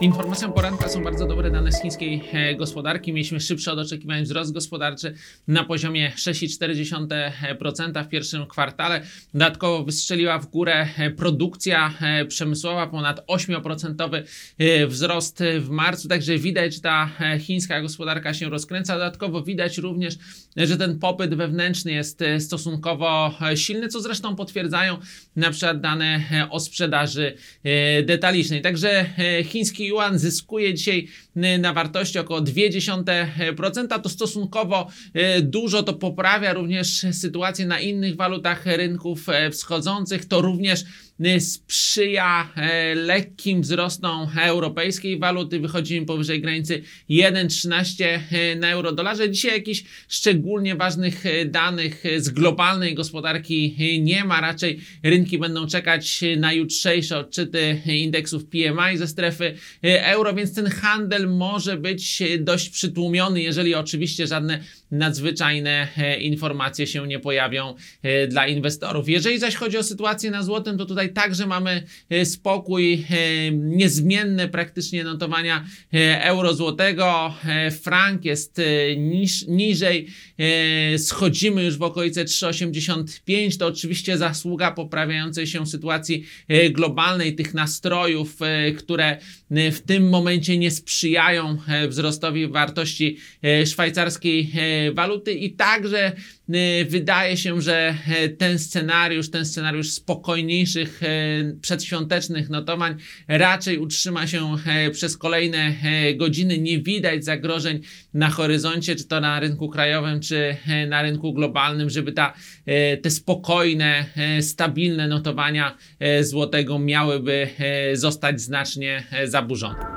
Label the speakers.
Speaker 1: Informacją poranka są bardzo dobre dane z chińskiej e, gospodarki. Mieliśmy szybszy od oczekiwań wzrost gospodarczy na poziomie 6,4% w pierwszym kwartale. Dodatkowo wystrzeliła w górę e, produkcja e, przemysłowa, ponad 8% e, wzrost w marcu. Także widać, że ta chińska gospodarka się rozkręca. Dodatkowo widać również, że ten popyt wewnętrzny jest stosunkowo silny, co zresztą potwierdzają na przykład dane o sprzedaży detalicznej. Także e, yuan zyskuje dzisiaj e, na wartości około 0,2%. To stosunkowo e, dużo, to poprawia również sytuację na innych walutach rynków e, wschodzących. To również e, sprzyja e, lekkim wzrostom europejskiej waluty. Wychodzimy powyżej granicy 1,13 e, na euro dolarze. Dzisiaj jakichś szczególnie ważnych e, danych e, z globalnej gospodarki e, nie ma. Raczej rynki będą czekać e, na jutrzejsze odczyty indeksów PMI ze strefy e, euro, więc ten handel może być e, dość przytłumiony, jeżeli oczywiście żadne nadzwyczajne e, informacje się nie pojawią e, dla inwestorów. Jeżeli zaś chodzi o sytuację na złotym, to tutaj także mamy e, spokój, niezmienne praktycznie notowania euro złotego. Frank jest niż, niżej, schodzimy już w okolice 3,85. To oczywiście zasługa poprawiającej się sytuacji globalnej, tych nastrojów, które w tym momencie nie sprzyjają e, wzrostowi wartości e, szwajcarskiej e, waluty i także wydaje się, że ten scenariusz, ten scenariusz spokojniejszych przedświątecznych notowań raczej utrzyma się przez kolejne godziny. Nie widać zagrożeń na horyzoncie, czy to na rynku krajowym, czy na rynku globalnym, żeby ta, te spokojne, stabilne notowania złotego miałyby zostać znacznie e, zaburzone.